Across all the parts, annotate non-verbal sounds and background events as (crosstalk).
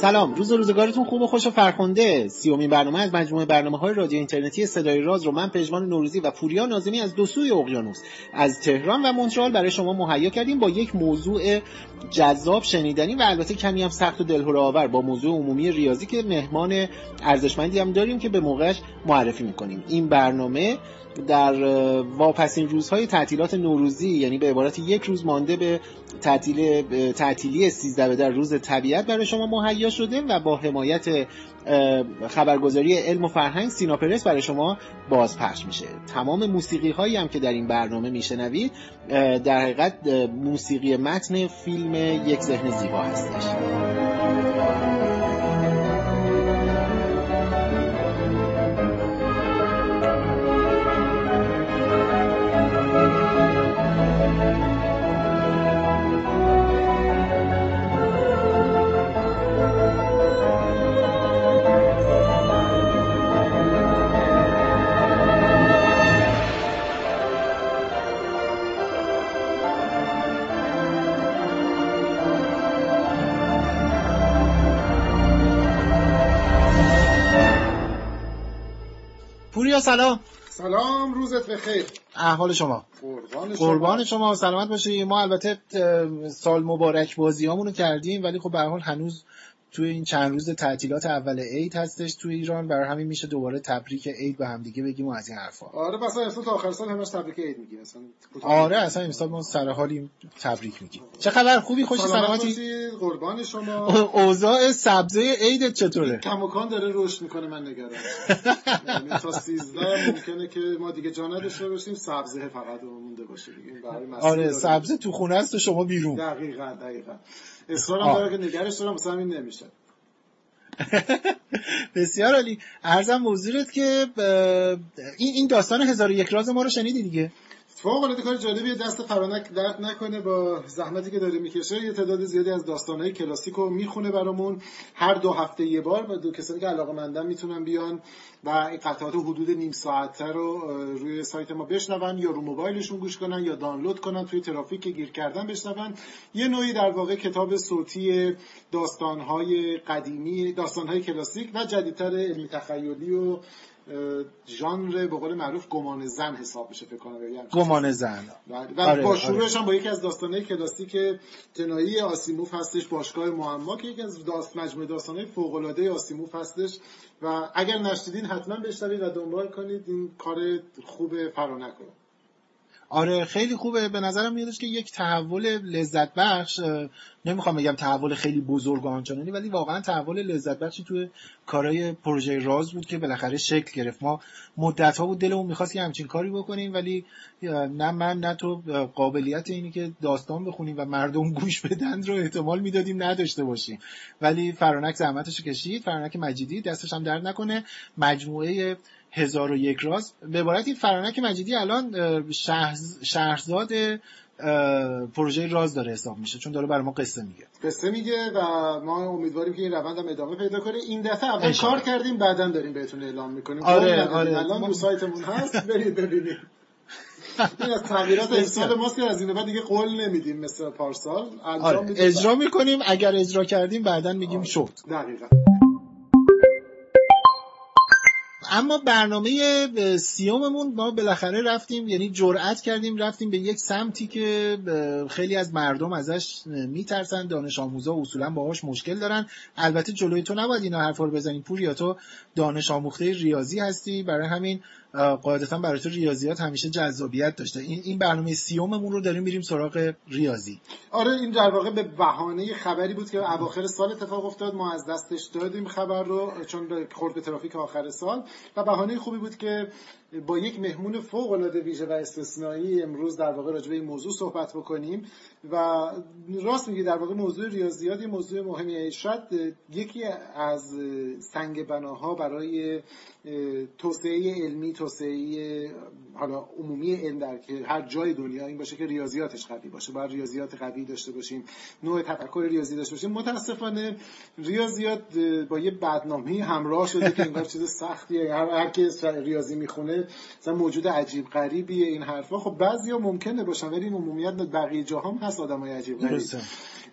سلام. روز روزگارتون خوب و خوش و فرخنده. سیومین برنامه از مجموعه برنامه های رادیو اینترنتی صدای راز رو من پژمان نوروزی و پوریا نازمی از دو سوی اقیانوس از تهران و مونترال برای شما مهیا کردیم با یک موضوع جذاب شنیدنی و البته کمی هم سخت و دلهره آور با موضوع عمومی ریاضی که مهمان ارزشمندی هم داریم که به موقعش معرفی می‌کنیم. این برنامه در واپسین روزهای تعطیلات نوروزی یعنی به عبارت یک روز مانده به تعطیل تعطیلی 13 در روز طبیعت برای شما مهیا شده و با حمایت خبرگزاری علم و فرهنگ سیناپرس برای شما بازپخش میشه. تمام موسیقی هایی هم که در این برنامه میشنوید در حقیقت موسیقی متن فیلم یک ذهن زیبا هستش. پوریا سلام. سلام روزت بخیر. احوال شما؟ قربان شما. شما سلامت باشی. ما البته سال مبارک بازی رو کردیم ولی خب به حال هنوز توی این چند روز تعطیلات اول عید هستش توی ایران. برای همین میشه دوباره تبریک عید به همدیگه بگیم و از این حرفا. آره بس اصلا تا آخر سال همش تبریک عید میگیم. اصلا آره اصلا امسال ما سر حالیم تبریک میگیم. چه خبر؟ خوبی؟ خوش سلامتی؟ قربان شما. اوضاع سبزه عید چطوره؟ کماکان داره رشد می‌کنه من نگران یعنی تا 13 ممکنه که ما دیگه جا نداشته باشیم سبزه فقط مونده باشه دیگه. آره سبزه تو خونه است و شما بیرون. دقیقاً دقیقاً. اصرارم داره که نگرش دارم مثلا این نمیشه. (laughs) بسیار عالی. ارزم موضوعت که این این داستان هزار یک راز ما رو شنیدی دیگه؟ فوق العاده کار جالبیه دست فرانک درد نکنه با زحمتی که داره می‌کشه یه تعداد زیادی از داستانهای کلاسیک رو می‌خونه برامون. هر دو هفته یه بار و دو کسانی که علاقه مندن می‌تونن بیان و این قطعات حدود نیم ساعته رو روی سایت ما بشنون یا رو موبایلشون گوش کنن یا دانلود کنن توی ترافیک که گیر کردن بشنون. یه نوعی در واقع کتاب صوتی داستانهای قدیمی داستانهای کلاسیک و جدیدتر علمی تخیلی و ژانر به قول معروف گمان زن حساب میشه فکر کنم گمان زن. و آره، با شروعش هم با یکی از داستانهای کلاسیک جنایی آسیموف هستش باشگاه معما که یکی از داست مجموعه داستانهای فوق العاده آسیموف هستش. و اگر نشدیدین حتما بشنوید و دنبال کنید. این کار خوب فرانک رو. آره خیلی خوبه. به نظرم میادش که یک تحول لذت بخش نمی‌خوام بگم تحول خیلی بزرگ و آنچنانی ولی واقعا تحول لذت بخشی توی کارهای پروژه راز بود که بالاخره شکل گرفت. ما مدت ها بود دلمون می‌خواست که همچین کاری بکنیم ولی نه من نه تو قابلیت اینی که داستان بخونیم و مردم گوش بدن رو احتمال می‌دادیم نداشته باشیم. ولی فرانک زحمتش کشید فرانک مجیدی دستش هم درد نکنه. مجموعه هزار و یک راز به عبارتی فرانک مجیدی الان شهرزاد پروژه راز داره حساب میشه چون داره برای ما قصه میگه. قصه میگه و ما امیدواریم که این روند هم ادامه پیدا کنه. این دفعه اول کار کردیم بعدا داریم بهتون اعلام می‌کنیم. آره آره. الان رو سایتمون هست. برید ببینید. این از تغییرات امسال ماست که از این بعد دیگه قول نمیدیم مثل پارسال. انجام آره. اجرا می‌کنیم. اگر اجرا کردیم بعدا میگیم آره. شد. دقیقاً. اما برنامه سیوممون ما بالاخره رفتیم یعنی جرأت کردیم رفتیم به یک سمتی که خیلی از مردم ازش میترسن دانش آموزا اصولا باهاش مشکل دارن. البته جلوی تو نباید اینا حرفا رو بزنیم. پوریا تو دانش آموخته ریاضی هستی برای همین قاعدتا برای تو ریاضیات همیشه جذابیت داشته. این این برنامه سیوممون رو داریم میریم سراغ ریاضی. آره این در واقع به بهانه خبری بود که اواخر سال اتفاق افتاد. ما از دستش دادیم خبر رو چون خورد به ترافیک آخر سال. و بهانه خوبی بود که با یک مهمون فوق العاده ویژه و استثنایی امروز در واقع راجع به این موضوع صحبت بکنیم و راست میگه در واقع موضوع ریاضیات یه موضوع مهمی. شاید یکی از سنگ بناها برای توسعه علمی توسعه حالا عمومی علم در که هر جای دنیا این باشه که ریاضیاتش قوی باشه. باید ریاضیات قوی داشته باشیم نوع تفکر ریاضی داشته باشیم. متاسفانه ریاضیات با یه بدنامی همراه شده که انگار چیز سختیه. هر, هر ریاضی می‌خونه مثلا موجود عجیب غریبیه این حرفا. خب بعضیا ممکنه باشن ولی این عمومیت بقیه جا هم هست آدمای عجیب غریب.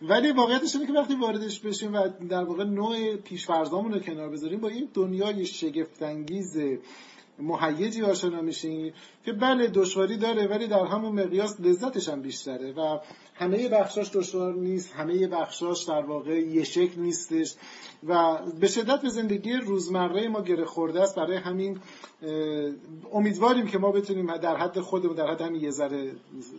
ولی واقعیتش اینه که وقتی واردش بشیم و در واقع نوع پیشفرضامون رو کنار بذاریم با این دنیای شگفت انگیز مهیجی آشنا میشیم که بله دشواری داره ولی در همون مقیاس لذتش هم بیشتره و همه بخشاش دشوار نیست همه بخشاش در واقع یه شکل نیستش و به شدت به زندگی روزمره ما گره خورده است. برای همین امیدواریم که ما بتونیم در حد خودمون در حد همین یه ذره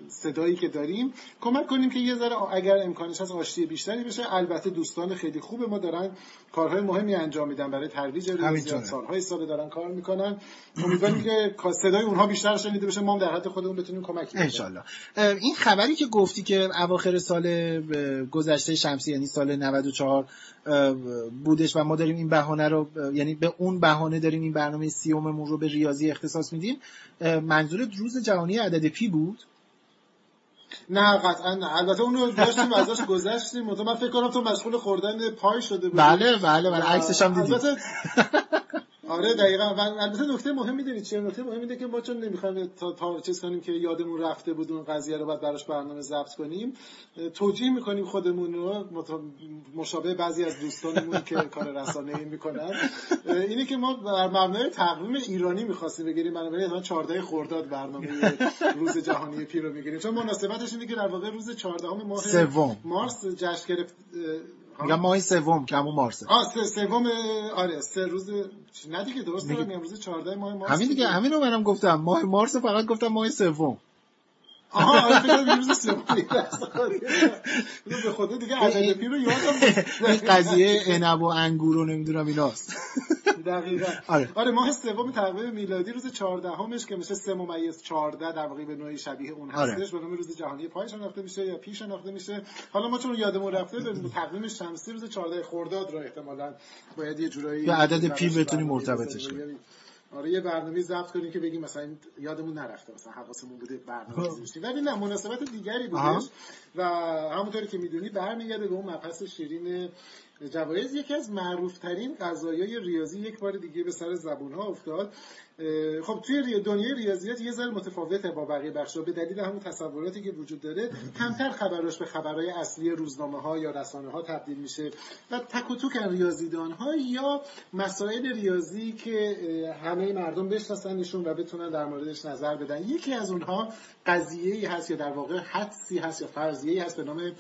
صدایی که داریم کمک کنیم که یه ذره اگر امکانش هست آشتی بیشتری بشه. البته دوستان خیلی خوب ما دارن کارهای مهمی انجام میدن برای ترویج ریاضیات سالهای سال دارن کار می‌کنن. امیدواریم که صدای اونها بیشتر شنیده بشه. ما در حد خودمون بتونیم کمک کنیم. ان این خبری که گفتی که اواخر سال گذشته شمسی یعنی سال 94 بودش و ما داریم این بهانه رو یعنی به اون بهانه داریم این برنامه سیوممون رو به ریاضی اختصاص میدیم. منظور روز جهانی عدد پی بود؟ نه قطعا نه. البته اون رو داشتیم ازش گذشتیم. من فکر کنم تو مشغول خوردن پای شده بود بله بله بله. عکسش هم دیدیم. (laughs) آره دقیقا. و البته نکته مهم می‌دونید چیه؟ نکته مهم اینه که ما چون نمی‌خوایم تا, تا چیز کنیم که یادمون رفته بود اون قضیه رو بعد براش برنامه ضبط کنیم توجیه می‌کنیم خودمون رو مشابه بعضی از دوستانمون که کار رسانه ای می‌کنن. اینه که ما بر مبنای تقویم ایرانی می‌خواستیم بگیریم بنابراین 14 خرداد برنامه روز جهانی پیر رو می‌گیریم. چون مناسبتش اینه که در واقع روز 14 ماه سوم. مارس جشن گرفت میگم ماه سوم که همون مارسه. آه سه سوم آره سه روز نه دیگه درست دارم امروز 14 ماه مارس. همین دیگه همین رو منم گفتم. ماه مارس فقط گفتم ماه سوم. آها آره فکر روز سوم به خدا دیگه عدد رو یادم این قضیه عنب و انگور و نمی‌دونم ایناست. دقیقاً. آره. آره ماه سوم تقویم میلادی روز 14 همش که میشه 3 ممیز 14 در واقع به نوعی شبیه اون هستش. به نام روز جهانی پای شناخته میشه یا پی شناخته میشه. حالا ما چون یادمون رفته به تقویم شمسی روز 14 خرداد رو احتمالاً باید یه جورایی به عدد پی بتونیم مرتبطش کنیم آره یه برنامه ضبط کنیم که بگیم مثلا یادمون نرفته مثلا حواسمون بوده برنامه گذاشتیم ولی نه مناسبت دیگری بودش. و همونطوری که می‌دونی برمیگرده به اون مبحث شیرین جوایز. یکی از معروف ترین قضایای ریاضی یک بار دیگه به سر زبون ها افتاد. خب توی دنیای ریاضیات یه ذره متفاوته با بقیه بخشا به دلیل همون تصوراتی که وجود داره کمتر خبراش به خبرهای اصلی روزنامه ها یا رسانه ها تبدیل میشه و تک و توک ریاضیدان ها یا مسائل ریاضی که همه مردم بشناسنشون و بتونن در موردش نظر بدن. یکی از اونها قضیه ای هست یا در واقع حدسی هست یا فرضیه ای هست به نام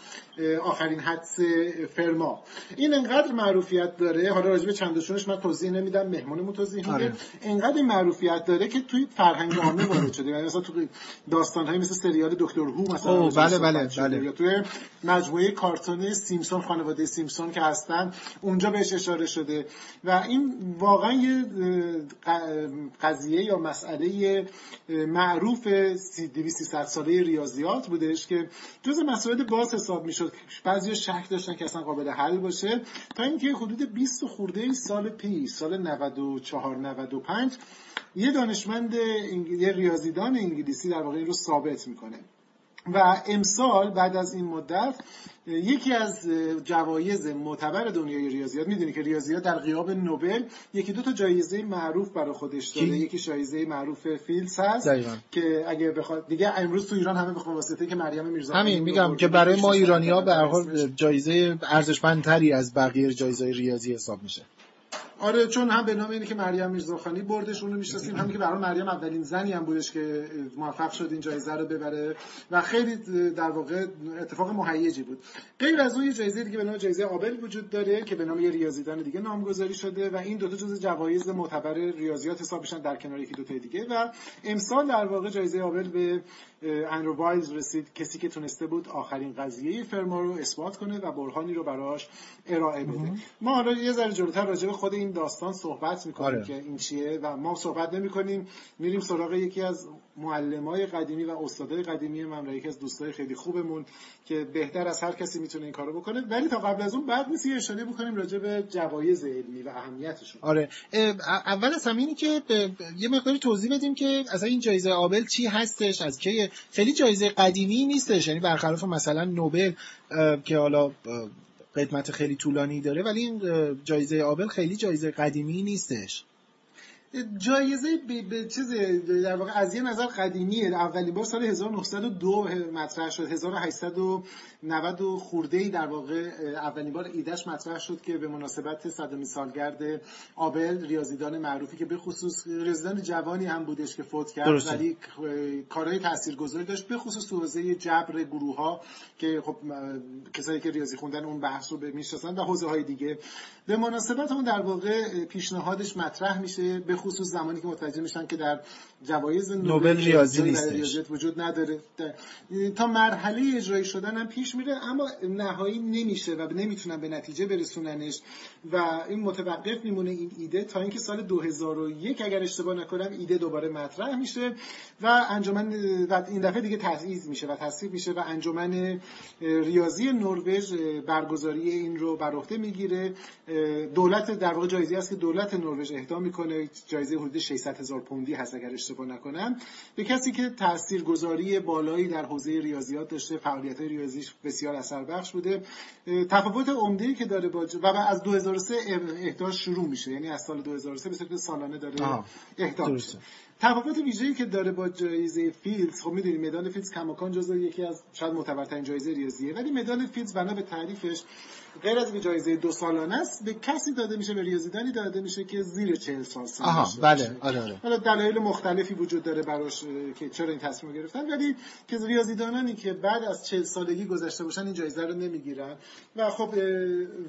آخرین حدس فرما. این انقدر معروفیت داره. حالا راجع به چندشونش من توضیح نمیدم مهمونمون توضیح میده. آره. انقدر معروفیت داره که توی فرهنگ عامه وارد شده. یعنی مثلا تو داستان های مثل سریال دکتر هو مثلا بله بله بله. یا توی مجموعه کارتون سیمسون خانواده سیمسون که هستن اونجا بهش اشاره شده. و این واقعا یه قضیه یا مسئله معروف 200 ساله ریاضیات بودش که جز مسائل باز حساب می‌شد. بعضی شک داشتن که اصلا قابل حل باشه. تا اینکه حدود 20 خورده سال پیش سال 94 95 یه دانشمند یه ریاضیدان انگلیسی در واقع این رو ثابت می‌کنه. و امسال بعد از این مدت یکی از جوایز معتبر دنیای ریاضیات می‌دونی که ریاضیات در غیاب نوبل یکی دو تا جایزه معروف برای خودش داره یکی جایزه معروف فیلدز هست که اگه بخواد دیگه امروز تو ایران همه بخواد واسطه که مریم میرزا همین میگم که برای ما ایرانی‌ها به هر حال جایزه ارزشمندتری از بقیه جایزه ریاضی حساب میشه. آره چون هم به نام اینه که مریم میرزاخانی بردش اون رو می‌شناسیم همین که برای مریم اولین زنی هم بودش که موفق شد این جایزه رو ببره. و خیلی در واقع اتفاق مهیجی بود. غیر از اون یه جایزه دیگه به نام جایزه آبل وجود داره که به نام یه ریاضیدان دیگه نامگذاری شده و این دو تا جزو جوایز معتبر ریاضیات حساب میشن در کنار یکی دو تا دیگه. و امسال در واقع جایزه آبل به اندرو وایلز رسید کسی که تونسته بود آخرین قضیه فرما رو اثبات کنه و برهانی رو براش ارائه بده. ما حالا یه ذره جلوتر راجع به خود این داستان صحبت می‌کنیم آره. که این چیه و ما صحبت نمی‌کنیم. میریم سراغ یکی از معلمای قدیمی و استادای قدیمی من و یکی از دوستای خیلی خوبمون که بهتر از هر کسی می‌تونه این کارو بکنه. ولی تا قبل از اون بعد نیست اشاره بکنیم راجع به جوایز علمی و اهمیتشون. آره. اول از همه اینی که یه مقداری توضیح بدیم که اصلا این جایزه آبل چی هستش از کی؟ خیلی جایزه قدیمی نیستش. یعنی برخلاف مثلا نوبل که حالا قدمت خیلی طولانی داره ولی این جایزه آبل خیلی جایزه قدیمی نیستش. جایزه به, چیز در واقع از یه نظر قدیمیه. اولین بار سال 1902 مطرح شد. 1890 و خورده ای در واقع اولین بار ایدهش مطرح شد که به مناسبت صدمین سالگرد آبل ریاضیدان معروفی که به خصوص ریاضیدان جوانی هم بودش که فوت کرد درسته. ولی کارهای تاثیرگذاری داشت. به خصوص تو حوزه جبر گروه ها که خب کسایی که ریاضی خوندن اون بحث رو به می‌شناسن و حوزه های دیگه. به مناسبت اون در واقع پیشنهادش مطرح میشه. به خصوص زمانی که متوجه میشن که در جوایز نوبل ریاضی. ریاضیات وجود نداره. تا مرحله اجرایی شدن هم پیش میره اما نهایی نمیشه و نمی‌تونن به نتیجه برسوننش و این متوقف میمونه این ایده تا اینکه سال 2001 اگر اشتباه نکنم ایده دوباره مطرح میشه و انجمن و این دفعه دیگه تایید میشه و تصویب میشه و انجمن ریاضی نروژ برگزاری این رو بر عهده می‌گیره. دولت در واقع جایزه است که دولت نروژ اهدا می‌کنه. جایزه حدود 600 هزار پوندی هست اگر اشتباه نکنم به کسی که تاثیرگذاری بالایی در حوزه ریاضیات داشته فعالیت ریاضیش بسیار اثر بخش بوده تفاوت عمده که داره با و از 2003 اهداش شروع میشه یعنی از سال 2003 به صورت سالانه داره. اهدا. تفاوت ویژه‌ای که داره با جایزه فیلدز خب می‌دونید مدال فیلدز کماکان جزو یکی از شاید معتبرترین جایزه ریاضیه ولی مدال فیلدز بنا به تعریفش غیر از اینکه جایزه دو سالانه است به کسی داده میشه به ریاضیدانی داده میشه که زیر 40 سال سن آها بله. آره آره حالا دلایل مختلفی وجود داره براش که چرا این تصمیم گرفتن ولی که ریاضیدانانی که بعد از 40 سالگی گذشته باشن این جایزه رو نمی‌گیرن و خب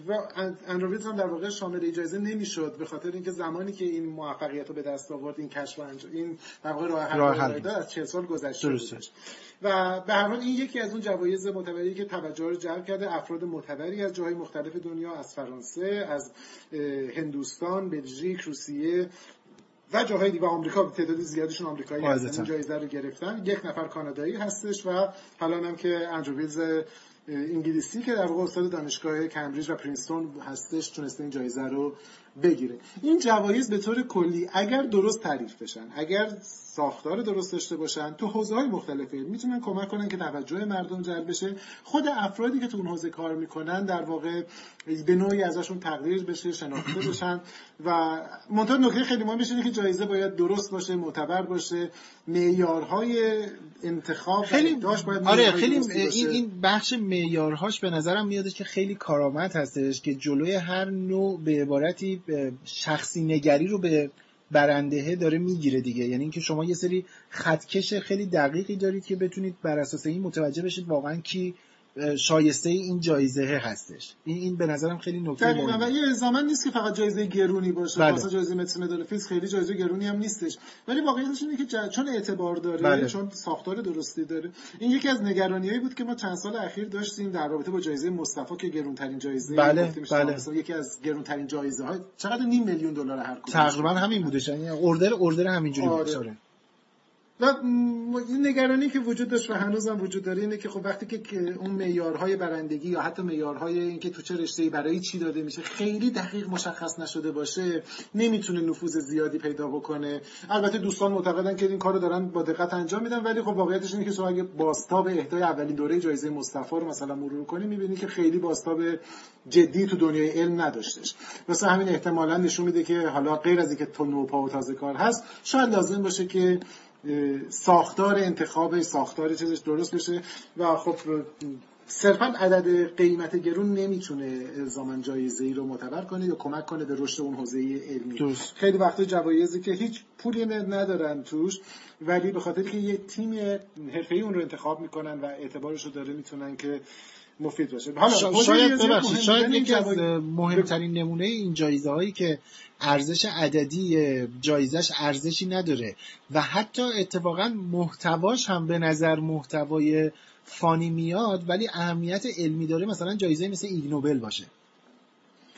و ان- اندرویز هم در واقع شامل این جایزه نمی‌شد به خاطر اینکه زمانی که این موفقیت رو به دست آورد این کشف و انج- این در واقع راه حل از 40 سال گذشته درسته. و به هر حال این یکی از اون جوایز معتبری که توجه رو جلب کرده افراد معتبری از جاهای مختلف دنیا از فرانسه از هندوستان بلژیک روسیه و جاهای دیگه آمریکا. تعداد زیادشون آمریکایی. هستن. این جایزه رو گرفتن. یک نفر کانادایی هستش و حالا هم که اندرو انگلیسی که در واقع استاد دانشگاه کمبریج و پرینستون هستش تونسته این جایزه رو بگیره. این جوایز به طور کلی اگر درست تعریف بشن اگر ساختار درست داشته باشن تو حوزه های مختلفه می‌تونن کمک کنن که توجه مردم جلب بشه. خود افرادی که تو اون حوزه کار می‌کنن در واقع به نوعی ازشون تقدیر بشه شناخته بشن و منتها نکته خیلی مهمش اینه که جایزه باید درست باشه معتبر باشه. معیارهای انتخاب خیلی اهداش باید آره خیلی. این این بخش معیارهاش به نظرم میادش که خیلی کارآمد هستش که جلوی هر نوع به عبارتی شخصی نگری رو به برندهه داره می‌گیره دیگه. یعنی اینکه شما یه سری خطکش خیلی دقیقی دارید که بتونید بر اساس این متوجه بشید واقعا کی شایسته این جایزه هستش این این به نظرم خیلی نکته دقیقا و مهمه یه الزاما نیست که فقط جایزه گرونی باشه بله. مثلا جایزه متر مدال فیلز خیلی جایزه گرونی هم نیستش ولی واقعیتش اینه که ج- چون اعتبار داره بله. چون ساختار درستی داره این یکی از نگرانیایی بود که ما چند سال اخیر داشتیم در رابطه با جایزه مصطفی که گرونترین جایزه بله،. بله. مثلا یکی از گرونترین جایزه های چقدر نیم میلیون دلار هر کدوم تقریبا همین بودش یعنی اوردر اوردر همینجوری آره. آره. و این نگرانی که وجود داشت و هنوز هم وجود داره اینه که خب وقتی که- اون معیارهای برندگی یا حتی معیارهای اینکه تو چه رشته‌ای برای چی داده میشه خیلی دقیق مشخص نشده باشه نمی‌تونه نفوذ زیادی پیدا بکنه. البته دوستان معتقدن که این کارو دارن با دقت انجام میدن ولی خب واقعیتش اینه که شما اگه باستاب اهدای اولین دوره جایزه مصطفی رو مثلا مرور کنی می‌بینی که خیلی باستاب جدی تو دنیای علم نداشتش. واسه همین احتمالا نشون میده که حالا غیر از اینکه تو نوپا و تازه کار هست شاید لازم باشه که ساختار انتخاب ساختار چیزش درست بشه و خب صرفا عدد قیمت گرون نمی‌تونه الزاما جایزه ای رو معتبر کنه یا کمک کنه به رشد اون حوزه علمی درست. خیلی وقتا جوایزی که هیچ پولی ندارن توش ولی به خاطر که یه تیم حرفه‌ای اون رو انتخاب می‌کنن و اعتبارش رو داره می‌تونن که مفید باشه. حالا شاید ببخشید شاید یکی از مهمترین نمونه این جایزه هایی که ارزش عددی جایزش ارزشی نداره و حتی اتفاقا محتواش هم به نظر محتوای فانی میاد ولی اهمیت علمی داره مثلا جایزه مثل ایگ نوبل باشه.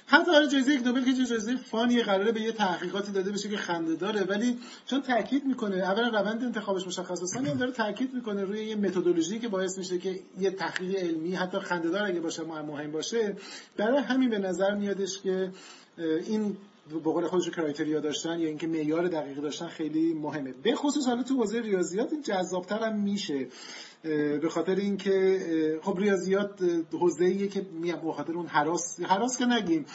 حتی برای جایزه یک نوبل که جایزه فانی قراره به یه تحقیقاتی داده بشه که خنده داره. ولی چون تاکید می‌کنه اولا روند انتخابش مشخص بسانی هم داره تاکید می‌کنه روی یه متدولوژی که باعث میشه که یه تحقیق علمی حتی خندهدار اگه باشه مهم باشه. برای همین به نظر میادش که این به قول خودش کرایتریا داشتن یا اینکه معیار دقیق داشتن خیلی مهمه. به خصوص حالا تو حوزه ریاضیات این جذابتر هم میشه. به خاطر اینکه خب ریاضیات حوزه‌ایه که میام به خاطر اون حراس حراس که نگیم.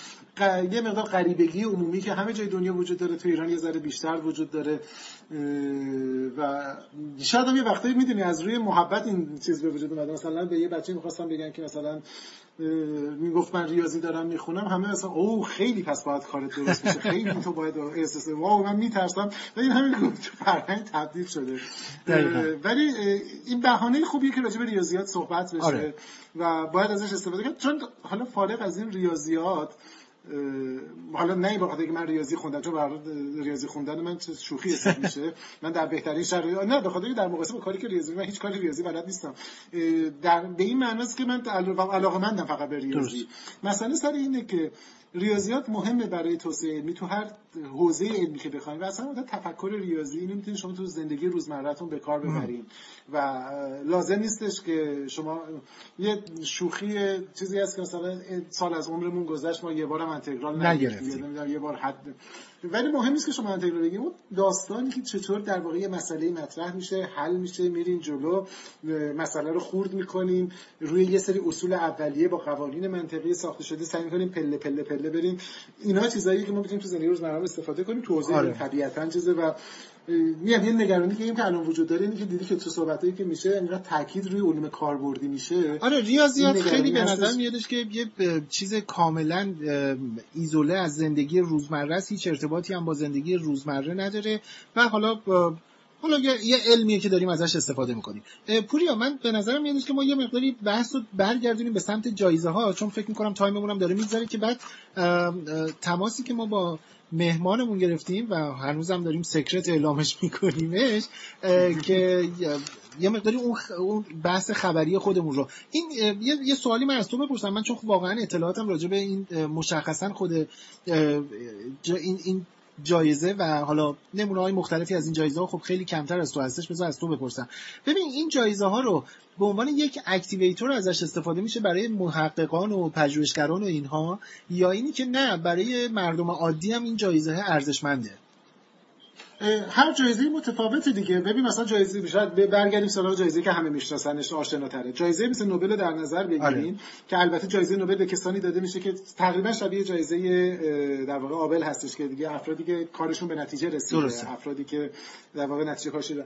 یه مقدار غریبگی عمومی که همه جای دنیا وجود داره تو ایران یه ذره بیشتر وجود داره و شاید هم یه وقتی می‌دونی از روی محبت این چیز به وجود اومده. مثلا به یه بچه می‌خواستم بگن که مثلا می‌گفت من ریاضی دارم می‌خونم همه مثلا او خیلی پس باید کارت درست بشه خیلی تو باید احساس واو من میترسم. و این همین تو فرهنگ تبدیل شده. ولی این بهانه خوبیه که راجع به ریاضیات صحبت بشه آره. و باید ازش استفاده کرد چون حالا فارغ از این ریاضیات حالا نه به خاطر که من ریاضی خوندم چون برای ریاضی خوندن من چه شوخی حساب میشه. من در بهترین شرایط نه به خاطر در مقایسه با کاری که ریاضی من هیچ کاری ریاضی بلد نیستم. در به این معنی است که من علاقه مندم فقط به ریاضی. مسئله سر اینه که ریاضیات مهمه برای توسعه علمی. تو هر حوزه علمی که بخواید و اصلا تفکر ریاضی اینو می‌تونید شما تو زندگی روزمرهتون به کار ببرید. و لازم نیستش که شما یه شوخی چیزی هست که مثلا سال از عمرمون گذشت ما یه بارم انتگرال نگرفتیم. یه بار حد ولی مهم نیست که شما انتگرال بگیم داستانی که چطور در واقع یه مسئله مطرح میشه حل میشه میرین جلو مسئله رو خورد می‌کنیم روی یه سری اصول اولیه با قوانین منطقی ساخته شده سعی می‌کنیم پله پله پله بریم اینها چیزایی که ما می‌تونیم تو زندگی روزمره استفاده کنیم تو حوزه آره. طبیعتا چیزه و میاد یه نگرانی که این که الان وجود داره اینه که دیدی که تو صحبتایی که میشه انقدر تاکید روی علوم کاربردی میشه. آره ریاضیات خیلی به نظر میادش که یه چیز کاملا ایزوله از زندگی روزمره است هیچ ارتباطی هم با زندگی روزمره نداره. و حالا حالا یه علمیه که داریم ازش استفاده می‌کنیم. پوریا من به نظرم میاد که ما یه مقداری بحث رو برگردونیم به سمت جایزه ها چون فکر می‌کنم time مون هم داره میگذره که بعد تماسی که ما با مهمانمون گرفتیم و هنوزم داریم secret اعلامش میکنیمش که یه مقداری اون بحث خبری خودمون رو. این یه سوالی من از تو بپرسم. من چون واقعا اطلاعاتم راجع به این مشخصا خود این این جایزه و حالا نمونه های مختلفی از این جایزه ها خب خیلی کمتر از تو هستش بذار از تو بپرسم. ببین این جایزه ها رو به عنوان یک اکتیویتور ازش استفاده میشه برای محققان و پژوهشگران و اینها یا اینی که نه برای مردم عادی هم این جایزه ارزشمنده؟ هر جایزه متفاوت دیگه. ببین مثلا جایزه شاید برگردیم سراغ جایزه که همه میشناسنش آشناتره جایزه مثل نوبل در نظر بگیریم آره. که البته جایزه نوبل به کسانی داده میشه که تقریبا شبیه جایزه در واقع آبل هستش که دیگه افرادی که کارشون به نتیجه رسیده افرادی که در واقع نتیجه کار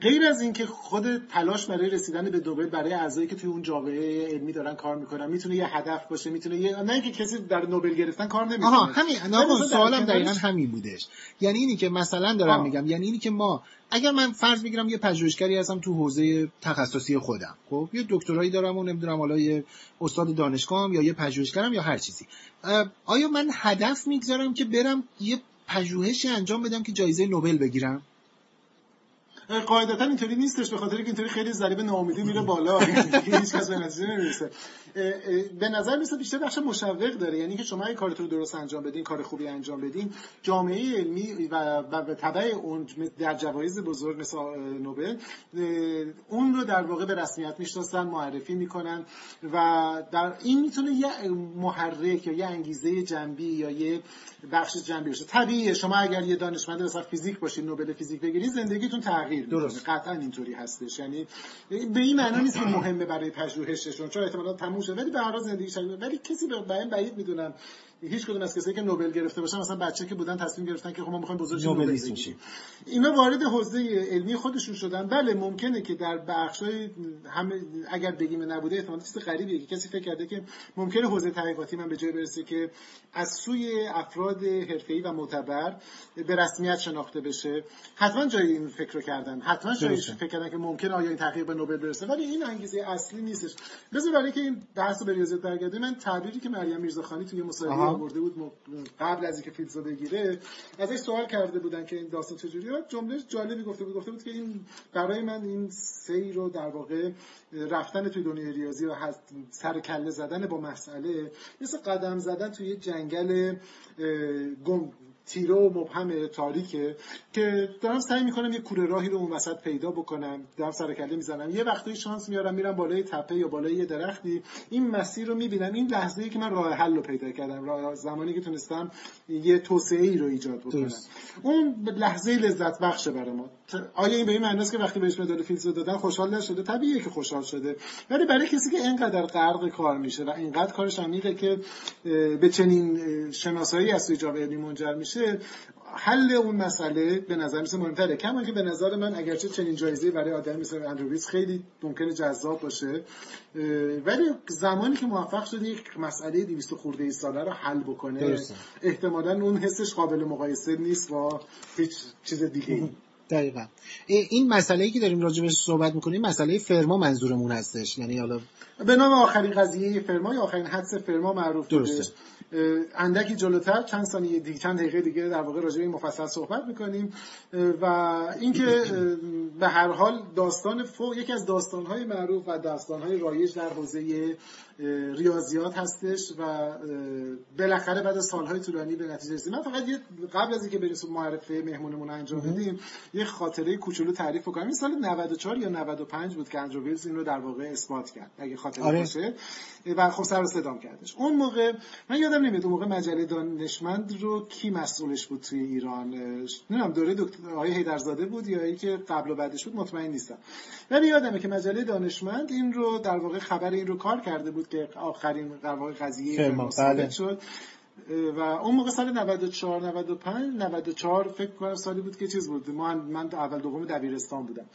غیر از اینکه خود تلاش برای رسیدن به نوبل برای اعضایی که توی اون جامعه علمی دارن کار می‌کنن می‌تونه یه هدف باشه می‌تونه یه نه اینکه کسی در نوبل گرفتن کار نمی‌کنه. آها همین سوالم دقیقاً همین بودش. یعنی اینی که مثلا دارم میگم. یعنی اینی که ما اگر من فرض بگیرم یه پژوهشگری هستم تو حوزه تخصصی خودم. خب یه دکترایی دارم و نمی‌دونم حالا یه استاد دانشگاهم یا یه پژوهشگرم یا هر چیزی. آیا من هدف می‌گذارم که برم یه پژوهشی انجام بدم که جایزه نوبل بگیرم؟ قاعدتا اینطوری نیستش به خاطر که اینطوری خیلی ضریب ناامیدی میره بالا. (laughs) هیچ کس به نتیجه نمی‌رسه. به نظر میسه بیشتر بخش مشوق داره. یعنی که شما این کارتون رو درست انجام بدین کار خوبی انجام بدین جامعه علمی و به تبع اون در جوایز بزرگ مثل نوبل اون رو در واقع به رسمیت می‌شناسن معرفی می‌کنن و در این می‌تونه یه محرک یا یه انگیزه جنبی یا یه بخش جنبی باشه. طبیعیه. شما اگر یه دانشمند مثلا فیزیک باشید نوبل فیزیک بگیرید زندگیتون تغییر درست. قطعا اینطوری هستش. یعنی به این معنی نیست که مهمه برای پژوهششون. چون احتمالاً تموم شده. ولی به هر حال زندگی شده ولی کسی به بعید می‌دونم هیچ کدوم از کسایی که نوبل گرفته باشن مثلا بچه که بودن تصمیم گرفتن که خب ما می‌خوایم بزرگ نوبل بشیم اینا وارد حوزه علمی خودشون شدن. بله ممکنه که در بخشای همه اگر بگیم نبوده احتمال چیز غریبیه که کسی فکر کرده که ممکنه حوزه تحقیقاتی من به جای برسه که از سوی افراد حرفه‌ای و معتبر به رسمیت شناخته بشه. حتما جای این فکر رو کردن. حتما جای فکر کردن که ممکنه آیا این تحقیق به نوبل برسه. ولی این انگیزه اصلی نیستش. بذار برای که این بحث به ریاضیات برگرده من تعبیری که مریم میرزاخانی توی مصاحبه آورده بود قبل از اینکه فیلزو بگیره ازش سوال کرده بودن که این داستان چجوریه. جمله جالبی گفته بود. گفته بود که این برای من این سیر رو در واقع رفتن توی دنیای ریاضی و سر کله زدن با مسئله مثل قدم زدن توی جنگل گم تیره و مبهم تاریکه که دارم سعی می‌کنم یه کوره راهی رو اون وسط پیدا بکنم. دارم سرکله می‌زنم. یه وقتی شانس میارم میرم بالای تپه یا بالای یه درختی این مسیر رو می‌بینم. این لحظه ای که من راه حل رو پیدا کردم راه زمانی که تونستم یه توسعه ای رو ایجاد بکنم. اون لحظه لذت بخشه برای ما. آیا این به این معنی که وقتی بهش مدال فیلز دادن خوشحال نشده؟ طبیعیه که خوشحال شده. ولی برای کسی که اینقدر غرق کار میشه و اینقدر کارش عمیقه که به چنین شناسایی از ایجاب علمی منجر میشه حل اون مسئله به نظر میسه مهمتره. کما که به نظر من اگرچه چنین جایزه برای آدم مثل اندرویز خیلی ممکنه جذاب باشه ولی زمانی که موفق شده یک مسئله 200 خورده ای ساله رو حل بکنه احتمالا اون حسش قابل مقایسه نیست با هیچ چیز دیگه دقیقا. این مسئله ای که داریم راجع بهش صحبت می‌کنیم مسئله فرما منظورمون هستش. یعنی حالا به نام آخرین قضیه فرما یا آخرین حدس فرما معروف درسته. اندکی جلوتر چند ثانیه دیگه چند دقیقه دیگه در واقع راجع به این مفصل صحبت می‌کنیم. و اینکه به هر حال داستان فوق یکی از داستانهای معروف و داستانهای رایج در حوزه ریاضیات هستش و بالاخره بعد از سالهای طولانی به نتیجه رسید من فقط یه قبل از اینکه بریم معرفه مهمونمون انجام بدیم یه خاطره کوچولو تعریف بکنم. این سال 94 یا 95 بود که اندرو ویلز این رو در واقع اثبات کرد. اگه خاطره آره. باشه. و خب سر صدام کردش. اون موقع من یادم نمیاد اون موقع مجله دانشمند رو کی مسئولش بود توی ایران؟ نمی‌دونم دوره دکتر آقای هیدرزاده بود یا اینکه قبل و بعدش بود مطمئن نیستم. ولی یادمه که مجله دانشمند این رو در واقع خبر این رو کار کرده بود که آخرین در واقع قضیه بله. شد. و اون موقع سال 94 95 94 فکر کنم سالی بود که چیز بود. من من اول دوم دبیرستان بودم.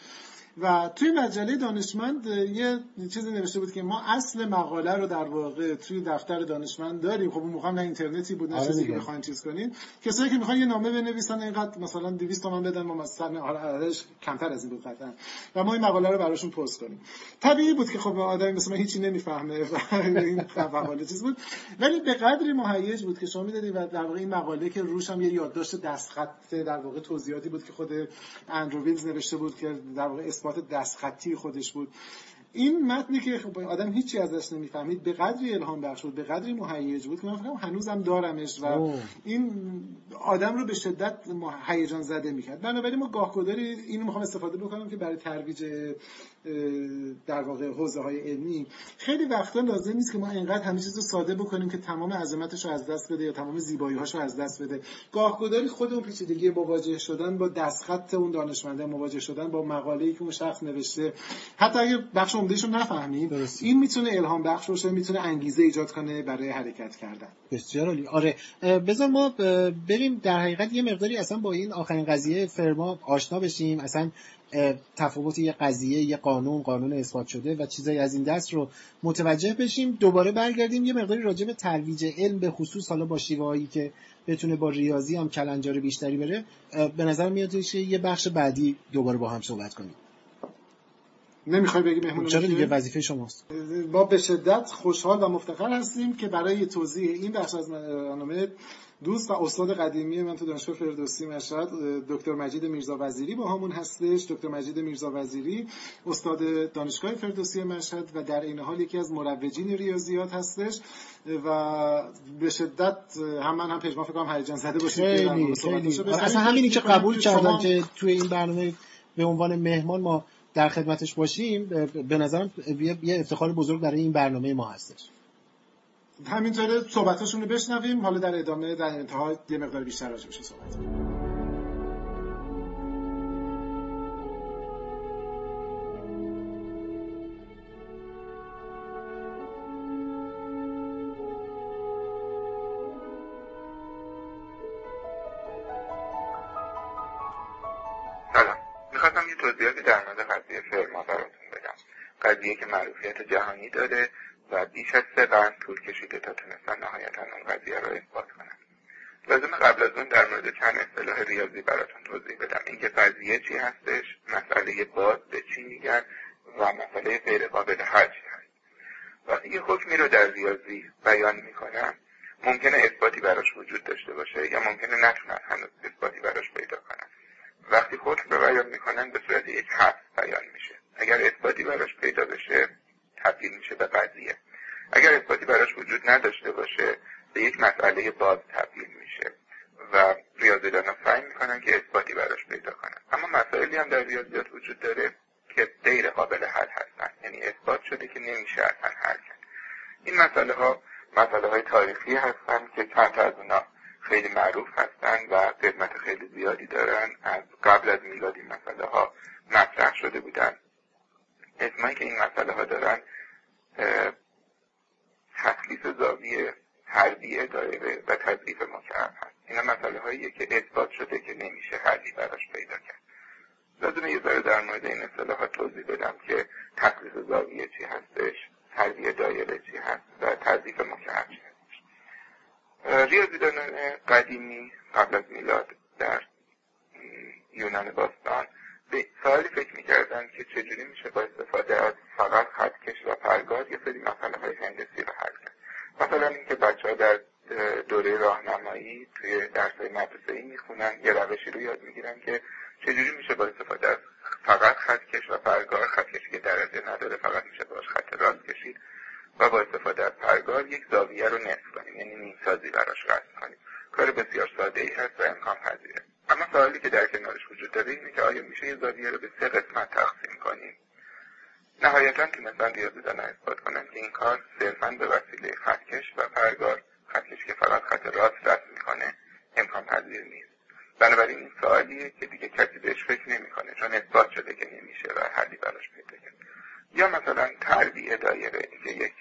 و توی مجله دانشمند یه چیزی نوشته بود که ما اصل مقاله رو در واقع توی دفتر دانشمند داریم. خب اون موقع نه اینترنتی بود نه آره چیزی که بخواین چیز کنین. کسایی که می‌خوان یه نامه بنویسن اینقدر مثلا 200 تومن بدن ما مثلا عددش کمتر از این بود قطعا. و ما این مقاله رو براشون پست کنیم. طبیعی بود که خب آدمی مثل من هیچی نمی‌فهمه و این مقاله چیز بود. ولی به قدری مهیج بود که شما می‌دادید و در واقع این مقاله که روش هم یه یادداشت دستخط در واقع توضیحاتی بود که خود اندرو ویلز نوشته بود که در واقع اثبات دستخطی خودش بود. این متنی که آدم هیچی ازش نمی‌فهمید به قدری الهام بخش بود به قدری مهیج بود که من فکرم هنوزم دارمش و این آدم رو به شدت هیجان زده می‌کرد. بنابراین ما گاهگداری اینو می‌خوام استفاده بکنم که برای ترویج در واقع حوزه های علمی. خیلی وقتا لازم نیست که ما اینقدر همه چیز رو ساده بکنیم که تمام عظمتش رو از دست بده یا تمام زیبایی رو از دست بده. گاهگداری خود اون پیچیدگی مواجه شدن با دستخط اون دانشمنده مواجه شدن با مقاله‌ای که اون شخص نوشته. حتی اگه بخش عمدهش رو نفهمیم این می‌تونه الهام بخش باشه می‌تونه انگیزه ایجاد کنه برای حرکت کردن. بسیار عالی. آره. بذار ما بریم در حقیقت یه مقداری اصلا با این آخرین قضیه فرما آشنا بشیم. اصلا تفاوت یه قضیه یه قانون قانون اثبات شده و چیزایی از این دست رو متوجه بشیم. دوباره برگردیم یه مقداری راجع به ترویج علم به خصوص حالا با شیوه که بتونه با ریاضی هم کلنجار بیشتری بره به نظر میاد یه بخش بعدی دوباره با هم صحبت کنیم. نمی‌خوای بگی مهمون چرا دیگه وظیفه شماست؟ ما به شدت خوشحال و مفتخر هستیم که برای توضیح این بخش از برنامه دوست و استاد قدیمی من تو دانشگاه فردوسی مشهد دکتر مجید میرزا وزیری با همون هستش. دکتر مجید میرزا وزیری استاد دانشگاه فردوسی مشهد و در این حال یکی از مروجین ریاضیات هستش و به شدت هم من هم پژمان فکر کنم هیجان زده باشید خیلی خیلی. اصلا همینی که قبول کردن که توی این برنامه به عنوان مهمان ما در خدمتش باشیم به نظرم یه افتخار بزرگ برای این برنامه ما هستش. همینطوره صحبتاشون رو بشنویم. حالا در ادامه در انتها یه مقدار بیشتر راجع بشه صحبت سلام قضیه که معروفیت جهانی داره و بیش از سه قرن طول کشیده تا تونستن نهایتا اون قضیه رو اثبات کنن. لازم قبل از اون در مورد چند اصطلاح ریاضی براتون توضیح بدم. اینکه قضیه چی هستش مسئله باز به چی میگن و مسئله غیر قابل حج هست. وقتی یه حکمی رو در ریاضی بیان می‌کنم ممکنه اثباتی براش وجود داشته باشه یا ممکنه نتونن هنوز اثباتی براش پیدا کنن. وقتی حکم رو بیان می‌کنن به صورت یک حرف بیان میشه. اگر اثباتی براش پیدا بشه تبدیل میشه به قضیه. اگر اثباتی براش وجود نداشته باشه به یک مسئله باز تبدیل میشه. و ریاضیدان سعی می‌کنن که اثباتی براش پیدا کنن. اما مسائلی هم در ریاضیات وجود داره که غیر قابل حل هستن. یعنی اثبات شده که نمیشه اصلا حل کرد. این مسئله ها مسئله های تاریخی هستن که چند از اونا خیلی معروف هستن و قدمت خیلی زیادی دارن. از قبل از میلاد این مسئله ها مطرح شده بودن. اسمایی که این مسئله ها دارن تخلیص زاویه حربیه دایره و تضعیف مکعب هست. اینا مسئله هاییه که اثبات شده که نمیشه حلی براش پیدا کرد. لازمه یه ذره در مورد این اصطلاحات توضیح بدم که تخلیص زاویه چی هستش حربیه دایره چی هست و تضعیف مکعب چی هستش. ریاضیدانان قدیمی قبل از میلاد در یونان باستان به سوالی فکر می‌کردن که چجوری میشه با استفاده از فقط خطکش و پرگار یه سری مسئله های هندسی رو حل کرد. مثلا اینکه بچه ها در دوره راهنمایی توی درس های مدرسه ای می‌خونن یه روشی رو یاد می‌گیرن که چجوری میشه با استفاده از فقط خطکش و پرگار خطکش که درجه نداره فقط میشه باش خط راست کشید و با استفاده از پرگار یک زاویه رو نصف کنیم. یعنی نیمسازی براش رسم کنیم. کار بسیار ساده ای هست و امکان پذیره. اما سوالی که در کنارش وجود داره اینه که آیا میشه یه زاویه رو به سه قسمت تقسیم کنیم؟ نهایتا تونستن ریاضیدانها اثبات کنن که این کار صرفا به وسیله خطکش و پرگار خطکش که فقط خط راست رسم می‌کنه امکان پذیر نیست. بنابراین این سوالیه که دیگه کسی بهش فکر نمی‌کنه چون اثبات شده که نمیشه و حلی براش پیدا کرد. یا مثلا تربیه دایره که یک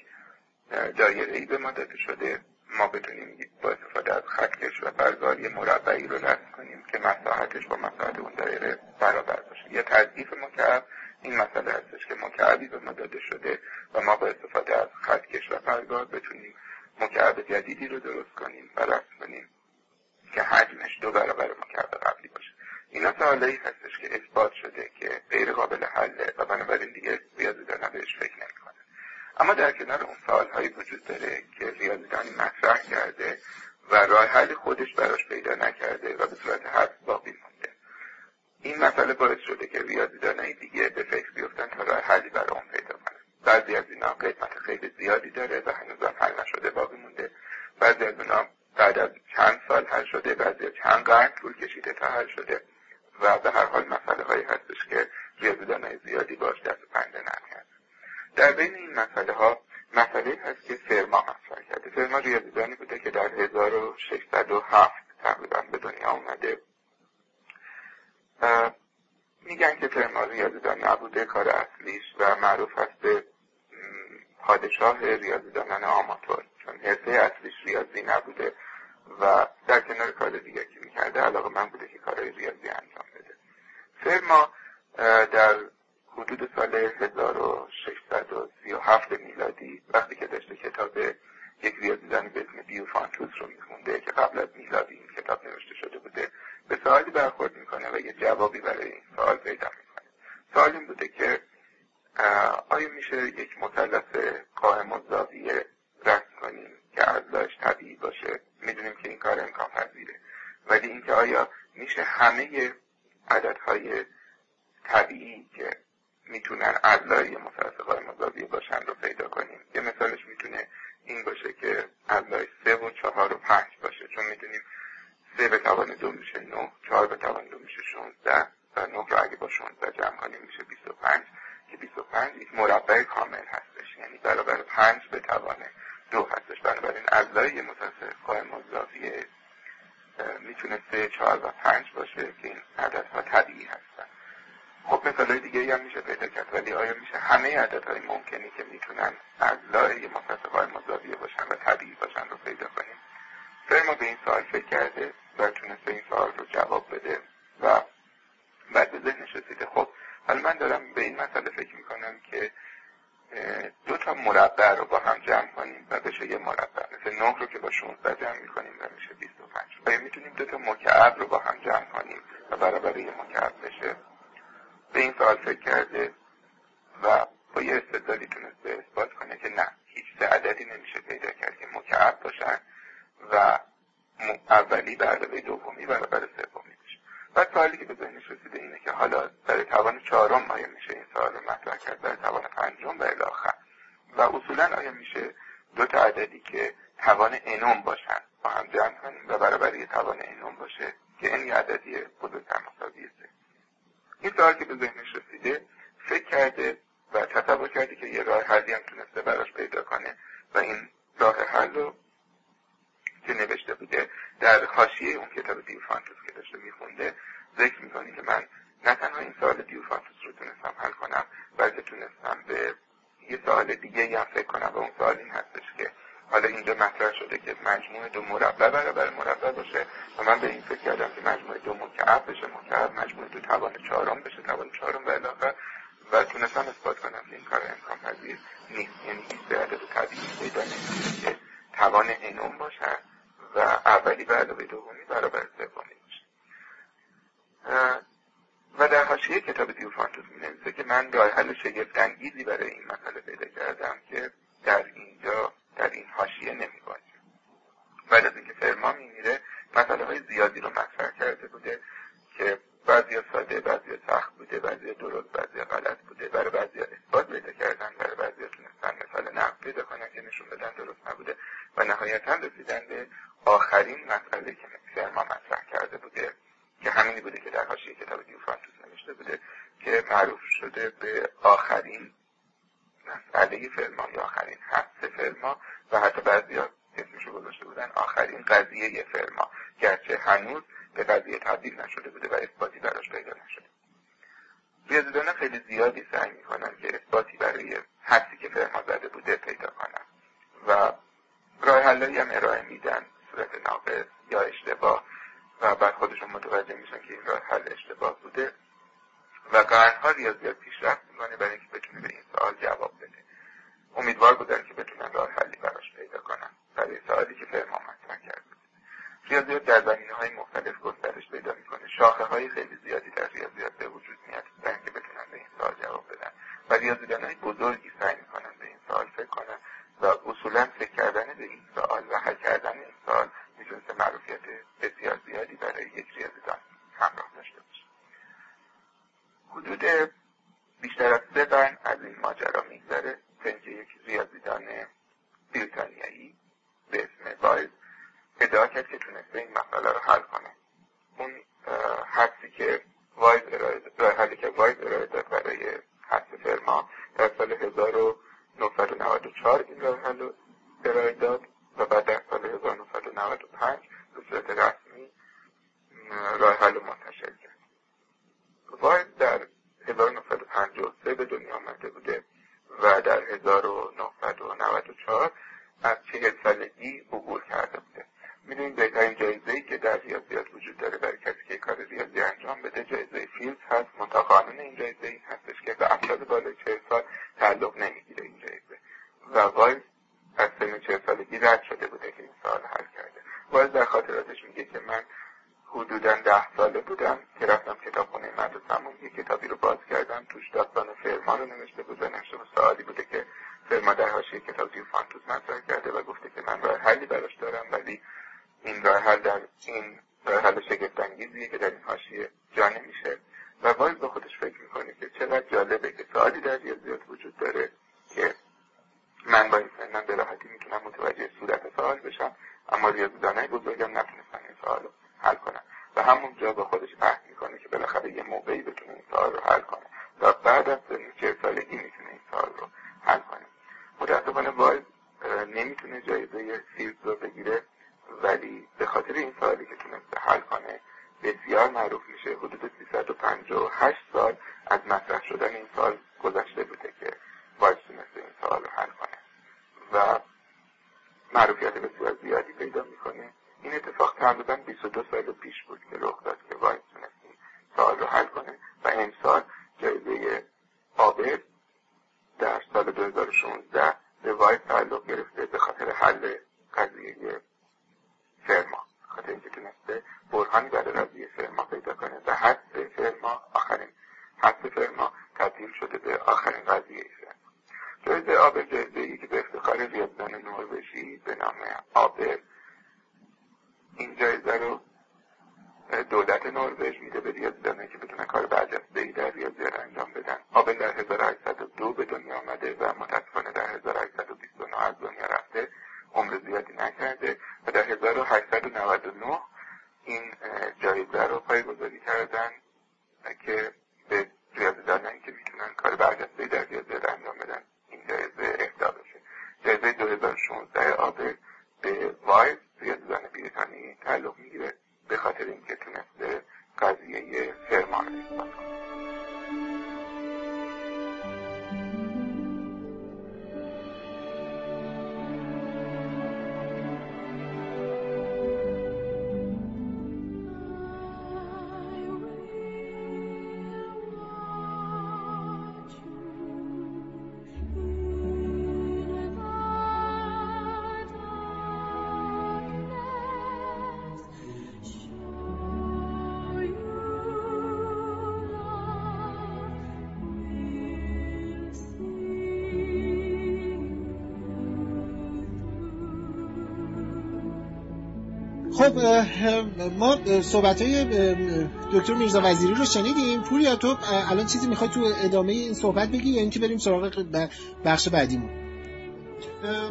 دایره ای به ما داده شده ما بتونیم با استفاده از خطکش و پرگار یه مربعی رو رسم کنیم که مساحتش با مساحت اون دایره برابر باشه. یا تضعیف مکعب این مسئله هستش که مکعبی به ما داده شده و ما با استفاده از خطکش و پرگار بتونیم مکعب جدیدی رو درست کنیم و رسم کنیم که حجمش دو برابر مکعب قبلی باشه. اینا سوالایی هستش که اثبات شده که غیر قابل حله و بنابراین دیگه ریاضیدان بهش فکر نمی‌کنه اما در کنار اون سوالهایی وجود داره که ریاضیدانی مطرح کرده و راه حل خودش براش پیدا نکرده و به صورت حد باقی مونده. این مسئله باعث شده که ریاضیدانهای دیگه به فکر بیفتن تا راه حلی برای اون پیدا کنن بعضی از اینا قسمت خیلی زیادی داره و هنوز حل نشده باقی مونده. بعضی از اونا بعد از چند سال حل شده بعضی از چند قرن طول کشیده تا حل شده. و به هر حال مسئله هایی هستش که ریاضیدانهای زیادی باش دست پنده نرم در بین این مسئله ها مسئله هست که فرما مطرح کرده. فرما ریاضیدانی بوده که در 1607 تقریبا به دنیا اومده. میگن که فرما ریاضیدان نبوده کار اصلیش و معروف هست به پادشاه ریاضیدانان آماتور. چون حرفه اصلیش ریاضی نبوده و در کنار کار دیگر که می‌کرده علاقه من بوده که کارهای ریاضی انجام بده. فرما در حدود سال 1637 میلادی وقتی که داشته کتاب یک ریاضیدانی به اسم بیوفانتوس رو میخونده که قبل از میلادی این کتاب نوشته شده بوده به سوالی برخورد می‌کنه و یه جوابی برای این سوال پیدا می‌کنه. سوال این بوده که آیا میشه یک مثلث قائم الزاویه رسم کنیم که ازلاش طبیعی باشه؟ می‌دونیم که این کار امکان پذیره. ولی اینکه آیا میشه همه عددهای طبیعی که می‌تونن ادلای قائم الزاویه باشن رو پیدا کنیم. یه مثالش می‌تونه این باشه که ادلای سه و چهار و پنج باشه. چون می‌دونیم سه به توان دو میشه نه چهار به توان دو میشه شونزده و نه رو اگه با شونزده جمع کنیم میشه بیست و پنج. که بیست و پنج یک مربع کامل هستش. یعنی برابر پنج به توان دو هستش. بنابراین ادلای قائم الزاویه می‌تونه سه چهار و پنج باشه که این عددها طبیعی هستن. خب مثال دیگه هم میشه پیدا کرد ولی آیا میشه همه عددهای ممکنی که می‌تونن از لایه مفسقای مزاویه باشن و طبیعی باشن رو پیدا کنیم؟ فرما به این سوال فکر کرده و تونسته این سوال رو جواب بده و بعد به ذهنش رسیده. خب حالا من دارم به این مسئله فکر می‌کنم که دو تا مربع رو با هم جمع کنیم و بشه یه مربع. مثل نه رو که با 16 جمع می‌کنیم و میشه 25 آیا می‌تونیم دو تا مکعب رو با هم جمع کنیم و برابر یه مکعب بشه؟ به این سوال فکر کرده و با یه استدلالی تونسته اثبات کنه که نه هیچ عددی نمیشه پیدا کرد که مکعب باشن و اولی علاوه دومی برابر سومی میشه و سوالی که به ذهنش رسیده اینه که حالا برای توان چهارم آیا میشه این سوال رو مطرح کرد؟ برای توان پنجم و الاخر و اصولا آیا میشه دو تا عددی که توان انوم باشن با هم جمع کنیم و برابری توان انوم باشه که این عددی بزرگتر مساوی سه؟ این سوال که به ذهنش رسیده فکر کرده و تصور کرده که یه راه حلی هم تونسته براش پیدا کنه و این راه حل رو که نوشته بوده در حاشیه اون کتاب دیوفانتوس که داشته میخونده ذکر می‌کنه که من نه تنها این سوال دیوفانتوس رو تونستم حل کنم بلکه تونستم به یه سوال دیگه هم فکر کنم و اون سوال این هستش که حالا اینجا مطرح شده که مجموع دو مربع برابر مربع باشه و من به این فکر کردم که مجموع دو مکعب بشه. مکعب مجموع دو توان چهارم بشه توان چهارم و الاخر و تونستم اثبات کنم که این کار امکان پذیر نیست. یعنی هیچ عدد طبیعی پیدا نمیشه که توان انوم باشن و اولی به علاوه دومی برابر سومی باشه. و در حاشیه کتاب دیوفانتوس می نویسه که من راه حل شگفت انگیزی برای این مسئله پیدا کردم که در اینجا در این حاشیه نمی باشه. بعد از اینکه فرما میمیره مسئله های زیادی رو مطرح کرده بوده که بعضی ساده بعضی سخت بوده بعضی درست بعضی غلط بوده برای بعضی اثبات پیدا کردن برای بعضی تونستن مثال نقد پیدا کنن که نشون بدن درست نبوده و نهایتا رسیدن به آخرین مسئله که فرما مطرح کرده بوده که همینی بوده که در حاشیه کتاب دیوفانتوس نوشته بوده که معروف شده به آخرین مسئله فرما یا آخرین حدس فرما و حتی بعضی اسمشو گذاشته بودن. آخرین قضیه فرما گرچه هنوز به قضیه تبدیل نشده بوده و اثباتی براش پیدا نشده. ریاضیدانان خیلی زیادی سعی می‌کنن که اثباتی برای حدسی که فرما زده بوده پیدا کنن. و راه حلایی هم ارائه میدن. صورت ناقص یا اشتباه. و بعد خودشون متوجه میشن که این راه حل اشتباه بوده. و قرنها ریاضیات پیشرفت می‌کنه برای اینکه بتونه به این سوال جواب بده. امیدوار بودن که بتونن راه حلی براش پیدا کنن برای سوالی که فرما مطرح کرد. ریاضیات در زمینه های مختلف گسترش پیدا می‌کنه. شاخه های خیلی زیادی در ریاضیات به وجود میاد برای اینکه بتونن به این سوال جواب بدن و ریاضیدان های بزرگی سعی می‌کنن به این سوال فکر کنن و اصولا فکر کردن به این سوال و حل کردن این سوال می‌تونسته معروفیت بسیار زیادی برای یک ریاضیدان همراه داشته باشه. حدود بیشتر از سه قرن از این ماجرا میگذره اینکه یک ریاضیدان بریتانیایی به اسم بایز ادعا کرد که تونسته این مسئله رو حل کنه. اون حدسی که وایز ارائه حلی که وایز ارائه داد برای حدس فرما در سال 1994 این راه حل ارائه داد و بعد در سال 1995 به صورت رسمی راه حل منتشر کرد وایز در 1953 به دنیا آمده بوده و در 1994 از چهل سالگی عبور کرده بوده. می‌دونید بهترین جایزه ای که در ریاضیات وجود داره برای کسی که کار ریاضی انجام بده جایزه فیلدز هست. منتها قانون این جایزه این هستش که به افراد بالای چهل سال تعلق نمی‌گیره این جایزه. و وایلز از سن چهل سالگی رد شده بوده که این سال حل کرده. وایلز در خاطراتش میگه که من حدودا ده ساله بودم که رفتم کتابخونه مدرسهمون یه کتابی رو باز کردم. توش داستان فرما رو نوشته بود و نوشته بود سوالی بوده که فرما در حاشیه کتاب دیوفانتوس مطرح کرده و گفته که من راه حلی براش دارم ولی این راه حل در این راه حل شگفتانگیزیه که در این حاشیه جا نمیشه. و باز به خودش فکر می‌کنه که چقدر جالبه که سوالی در ریاضیات وجود داره که من با این سنم به راحتی می‌تونم متوجه صورت سوال بشم. اما ریاضیدانای بزرگم نتونستن این سوال حل کنن. و همونجا با خودش عهد می‌کنه که بالاخره یه موقعی بتونه این سوال رو حل کنه. و بعد از سن چهل سالگی می‌تونه این سوال رو حل کنه. متاسفانه وایلز نمی‌تونه جایزه فیلدز رو بگیره ولی به خاطر این سوالی که تونسته حل کنه بسیار معروف میشه حدود 358 سال از مطرح شدن این سال گذشته بوده که وایلز تونسته این سوال رو حل کنه. و معروفیت بسیار زیادی پیدا می‌کنه. این اتفاق تقریبا 22 سال پیش بود که رخ داد که وایلز تونست این سوال رو حل کنه و امسال جایزه آبر در سال 2016 به وایز تعلق گرفته به خاطر حل قضیه فرما. خاطر اینکه تونسته برهانی برای قضیه فرما پیدا کنه. و حد فرما آخرین حد فرما تبدیل شده به آخرین قضیه فرما. جایزه آبر جایزه ای که به افتخار ریاضیدان نروژی به نام آبر این جایزه رو دولت نروژ میده به ریاضیدانه که بتونه کار برجسته ای در ریاضی رو انجام بدن. آبل در 1802 به دنیا آمده و متاسفانه در 1829 از دنیا رفته. عمر زیادی نکرده و در 1899 این جایزه رو پایگذاری کردن که به ریاضیدانانی که می‌تونن کار برجسته در ریاضی انجام بدن. این جایزه اهدا بشه. جایزه 2016 آبل به وایز ریاضیدان بریتانی تعلق می‌گیره به خاطر اینکه تونسته قضیه فرمان رو ما صحبت های دکتر میرزا وزیری رو شنیدیم. پوریا تو الان چیزی می‌خوای تو ادامه این صحبت بگی یا اینکه بریم سراغ بخش بعدیمون؟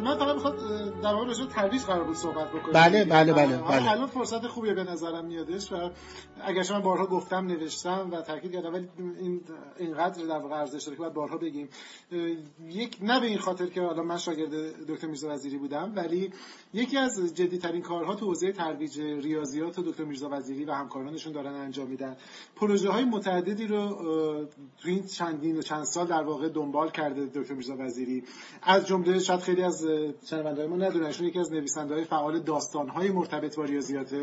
من فقط می‌خواد در واقع راجع ترویج قرار بود صحبت بکنیم. بله بله بله, بله. الان فرصت خوبیه به نظرم میادش و اگرچه من بارها گفتم نوشتم و تاکید کردم ولی این اینقدر در واقع ارزش داره که باید بارها بگیم. یک نه به این خاطر که حالا من شاگرد دکتر میرزا وزیری بودم ولی یکی از جدی ترین کارها تو حوزه ترویج ریاضیات و دکتر میرزا وزیری و همکارانشون دارن انجام میدن. پروژه های متعددی رو تو این چندین و چند سال در واقع دنبال کرده دکتر میرزا وزیری. از جمله شاید خیلی از شنونده‌های ما ندونن یکی از نویسنده‌های فعال داستان‌های مرتبط با ریاضیات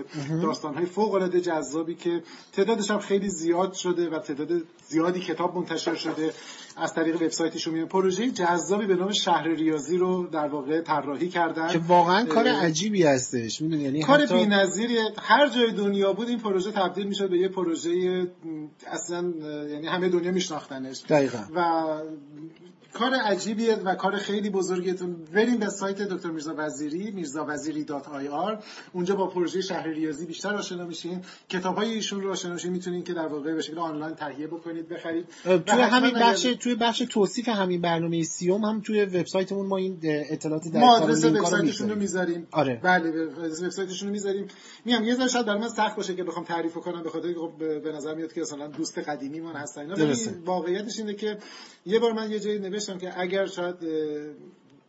داستان‌های فوق‌العاده جذابی که تعدادش هم خیلی زیاد شده و تعداد زیادی کتاب منتشر شده. از طریق وبسایتشون میاد پروژه جذابی به نام شهر ریاضی رو در واقع طراحی کردن. که واقعا کار عجیبی هستش. می‌دونی یعنی کار حتی... بی‌نظیری هر جای دنیا بود این پروژه تبدیل می‌شد به یه پروژه اصلا یعنی همه دنیا میشناختنش. دقیقاً. و کار عجیبیه و کار خیلی بزرگیتون بریم به سایت دکتر میرزا وزیری میرزاوزیری dot ir اونجا با پروژه شهر ریاضی بیشتر آشنا میشین. کتاب های ایشون رو آشنا میشین. می‌تونین که در واقع به شکل آنلاین تهیه بکنید بخرید. توی همین بخش توی بخش توصیف همین برنامه سیوم هم توی وبسایتمون ما این اطلاعات در ما آدرس وبسایتشون رو می‌ذاریم. آره. بله وبسایتشون رو می‌ذاریم. میام یه ذره شاید برای من سخت باشه که بخوام تعریف کنم به خاطر خب به نظر میاد که مثلا دوست قدیمی من هستن اینا. واقعیتش اینه که یه بار من یه جایی نوشتم که اگر شاید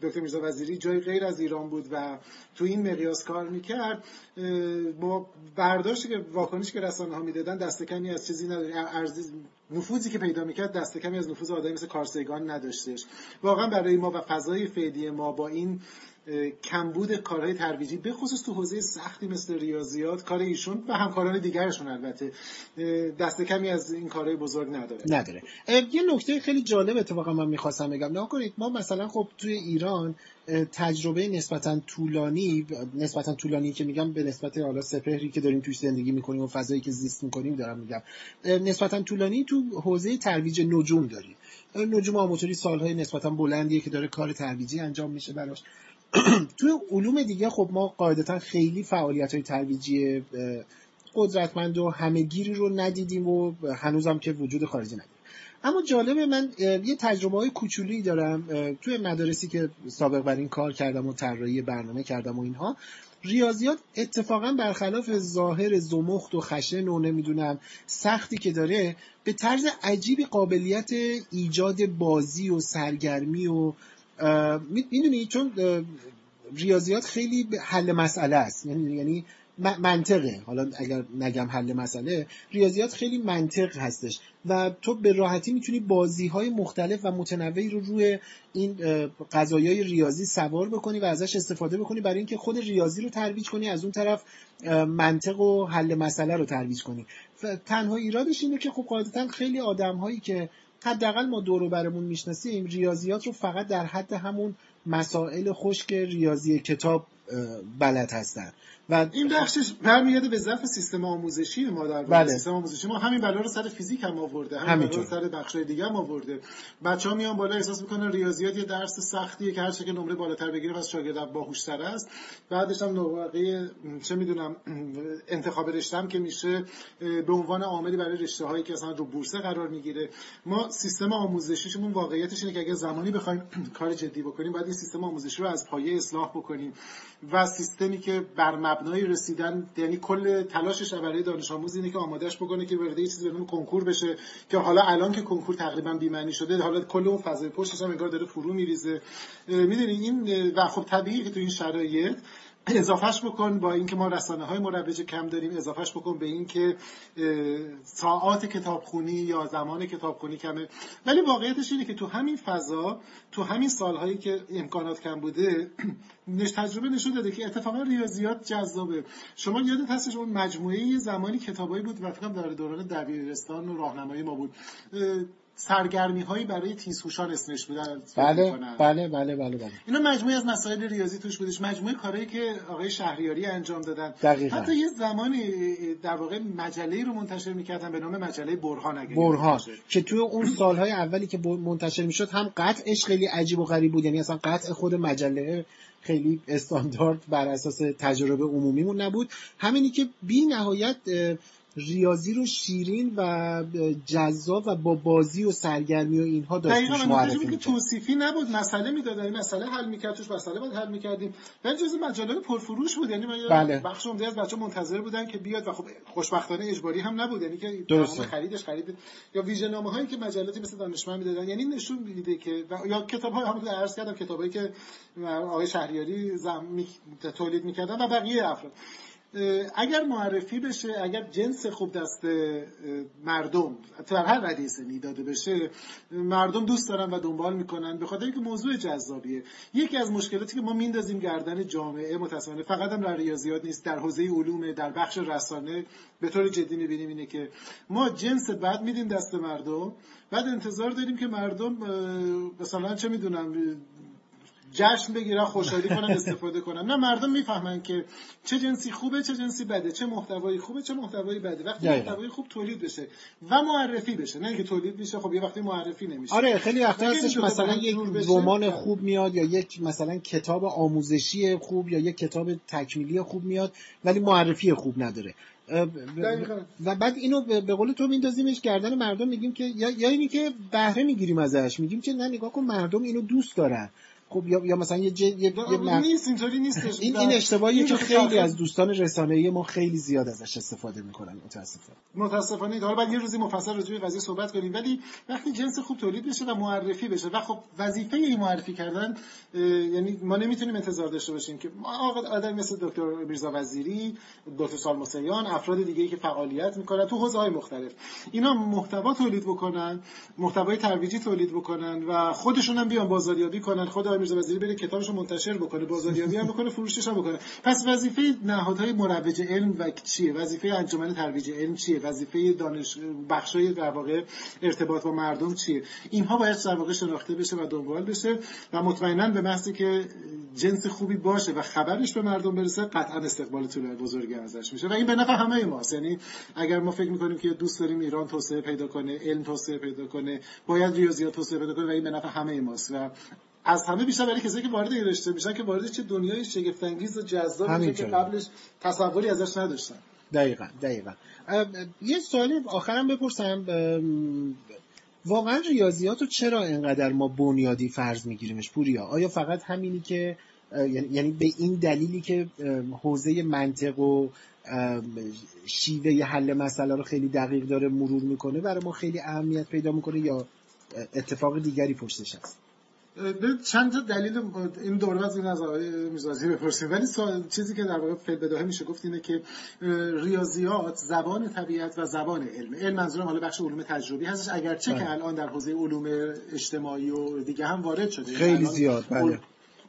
دکتر میرزا وزیری جای غیر از ایران بود و تو این مقیاس کار می‌کرد با برداشتی که واکنشی که رسانه ها می‌دادن دست کمی از چیزی نداری نفوذی که پیدا می‌کرد دست کمی از نفوذ آدمی مثل کارسیگان نداشتش. واقعا برای ما و فضای فعلی ما با این کمبود کارهای ترویجی به خصوص تو حوزه سختی مثل ریاضیات کار ایشون و همکاران دیگرشون البته دست کمی از این کارهای بزرگ نداره. نداره. یه نکته خیلی جالب اتفاقا من می‌خواستم بگم. نه کنید ما مثلا خب توی ایران تجربه نسبتا طولانی نسبتا طولانی که میگم به نسبت حالا سپهری که داریم توش زندگی می‌کنیم و فضایی که زیست می‌کنیم دارم میگم. نسبتا طولانی تو حوزه ترویج نجوم داریم. نجوم آماتوری سالهای نسبتا بلندیه که داره کار ترویجی انجام میشه براش. (clears throat) توی علوم دیگه خب ما قاعدتا خیلی فعالیت های ترویجی قدرتمند و همهگیری رو ندیدیم و هنوزم که وجود خارجی نداریم اما جالبه من یه تجربه های کوچولی دارم توی مدارسی که سابق بر این کار کردم و طراحی برنامه کردم و اینها. ریاضیات اتفاقا برخلاف ظاهر زمخت و خشن و نمی‌دونم سختی که داره به طرز عجیبی قابلیت ایجاد بازی و سرگرمی و می‌دونی چون ریاضیات خیلی حل مسئله است. یعنی یعنی منطقه. حالا اگر نگم حل مسئله ریاضیات خیلی منطق هستش. و تو به راحتی می‌تونی بازی های مختلف و متنوعی رو روی این قضایای ریاضی سوار بکنی و ازش استفاده بکنی برای اینکه خود ریاضی رو ترویج کنی از اون طرف منطق و حل مسئله رو ترویج کنی. تنها ایرادش اینه که خب قاعدتا خیلی آدم هایی که حداقل ما دور برمون می‌شناسیم ریاضیات رو فقط در حد همون مسائل خشک ریاضی کتاب بلد هستن. و این بخشش برمیگرده به ضعف سیستم آموزشی ما در بله. سیستم آموزشی ما همین بلا رو سر فیزیک هم آورده. همین بلا رو سر بخشای دیگه هم آورده. بچه‌ها میان بالا احساس می‌کنن ریاضیات یه درس سختیه که هر که نمره بالاتر بگیره پس شاگرد باهوش‌تر است. بعدش هم نوبقه چه می‌دونم انتخاب رشته که میشه به عنوان عاملی برای رشته هایی که اصلا رو بورسه قرار می‌گیره. ما سیستم آموزشیشمون واقعیتش اینه که اگه زمانی بخوایم (clears throat) کار جدی بکنیم باید این سیستم آموزشی رو از پایه اصلاح بکنیم. و سیستمی که بر مبنای رسیدن یعنی کل تلاشش برای دانش آموز اینه که آمادهش بکنه که وارد یه چیزی به کنکور بشه که حالا الان که کنکور تقریبا بی‌معنی شده حالا کل اون فضای پشتش هم انگار داره فرو میریزه. می‌دونی این و خب طبیعیه که تو این شرایط اضافهش بکن با اینکه ما رسانه های مروج کم داریم اضافهش بکن به اینکه ساعات کتابخونی یا زمان کتابخونی کمه. ولی واقعیتش اینه که تو همین فضا تو همین سالهایی که امکانات کم بوده (clears throat) تجربه نشون داده که اتفاقا ریاضیات جذابه. شما یادت هستش اون مجموعه زمانی کتابایی بود و فکر در دوران دبیرستان و راهنمایی ما بود. سرگرمی هایی برای تیزهوشان اسمش بودن بله،, بله بله بله بله. اینا مجموعه از مسائل ریاضی توش بودش. مجموعه کارهایی که آقای شهریاری انجام دادن. دقیقا. حتی یه زمانی در واقع مجله رو منتشر می‌کردن به نام مجله برهان اگه برهان که توی اون سالهای اولی که منتشر می‌شد هم قطعش خیلی عجیب و غریب بود. یعنی اصلا قطع خود مجله خیلی استاندارد بر اساس تجربه عمومیمون نبود. همینی که بی نهایت ریاضی رو شیرین و جذاب و با بازی و سرگرمی و اینها داشت توش معرفی که توصیفی نبود مسئله می‌داد این مسئله حل می‌کرد توش مسئله بعد حل می‌کردیم ولی جز مجله پرفروش بود یعنی بله. بخش عمده از بچه منتظر بودن که بیاد و خب خوشبختانه اجباری هم نبود یعنی که درسته. خریدش خرید یا ویژه نامه هایی که مجلاتی مثل دانشمند می‌دادن یعنی نشون میده که یا کتاب های همون عرض کردم کتابایی که آقای شهریاری زم... تولید می‌کردن و بقیه افراد اگر معرفی بشه اگر جنس خوب دست مردم در هر ردیه سنی بشه مردم دوست دارن و دنبال می‌کنن به خاطر اینکه موضوع جذابیه. یکی از مشکلاتی که ما میندازیم گردن جامعه متاسفانه فقط هم در ریاضیات نیست در حوزه علوم در بخش رسانه به طور جدی می‌بینیم اینه که ما جنس بعد میدیم دست مردم بعد انتظار داریم که مردم مثلا چه می‌دونم جشن بگیرن خوشحالی کنن استفاده کنن. نه مردم می‌فهمن که چه جنسی خوبه چه جنسی بده چه محتوایی خوبه چه محتوایی بده. وقتی محتوای خوب تولید بشه و معرفی بشه نه اینکه تولید میشه خب یه وقتی معرفی نمیشه. آره خیلی وقتا هستش مثلا یک رمان خوب میاد یا یک مثلا کتاب آموزشی خوب یا یک کتاب تکمیلی خوب میاد ولی معرفی خوب نداره. و بعد اینو به قول تو میندازیمش گردن مردم میگیم که یا, یا اینی که بهره می‌گیریم ازش میگیم که نه نگاه کن مردم اینو دوست دارن. خب یا, یا مثلا یه, ج... یه... یه نیست اینطوری نیستش. این این اشتباهیه که خیلی از دوستان رسانه‌ای ما خیلی زیاد ازش استفاده می‌کنن متاسفانه. متاسفانه. حالا بعد یه روزی مفصل راجع به قضیه صحبت کنیم. ولی وقتی جنس خوب تولید بشه و معرفی بشه و خب وظیفه این معرفی کردن یعنی ما نمی‌تونیم انتظار داشته باشیم که آقا آدم مثل دکتر میرزا وزیری دکتر سالمسیان افراد دیگه که فعالیت می‌کنن تو حوزه‌های مختلف. اینا محتوا تولید بکنن محتوای ترویجی تولید بکنن و خودشون هم بیان بازاریابی کنن. خود آقای میرزا وزیری بره کتابشو منتشر بکنه بازاریابی هم بکنه فروشش هم بکنه. پس وظیفه نهادهای مروج علم و چیه؟ وظیفه انجمن ترویج علم چیه؟ وظیفه دانش بخشای در واقع ارتباط با مردم چیه؟ اینها باید در واقع شناخته بشه و دنبال بشه و مطمئنا به محضی که جنس خوبی باشه و خبرش به مردم برسه قطعا استقبال طول بزرگی ازش میشه. و این به نفع همه ماست. یعنی اگر ما فکر می‌کنیم که دوست داریم ایران توسعه پیدا کنه علم توسعه پیدا کنه باید ریاضیات توسعه پیدا کنه و این به نفع همه ماست. و از همه بیشتر برای کسایی که وارد این رشته میشن که وارد چه دنیای شگفت انگیز و جذاب میشه که قبلش تصوری ازش نداشتن. دقیقا دقیقا. یه سوالی آخرم بپرسم. واقعا ریاضیات رو چرا اینقدر ما بنیادی فرض میگیریمش پوریا؟ آیا فقط همینی که یعنی-, یعنی به این دلیلی که حوزه منطق و شیوه حل مسئله رو خیلی دقیق داره مرور می‌کنه برای ما خیلی اهمیت پیدا می‌کنه یا اتفاق دیگری پشتش هست؟ چند تا دلیل این دور از این از آقای میزازی بپرسیم. ولی چیزی که در واقع فیل بداهه میشه گفت اینه که ریاضیات زبان طبیعت و زبان علم. علم منظورم حالا بخش علوم تجربی هستش. اگرچه که بله. الان در حوزه علوم اجتماعی و دیگه هم وارد شده. خیلی زیاد بله.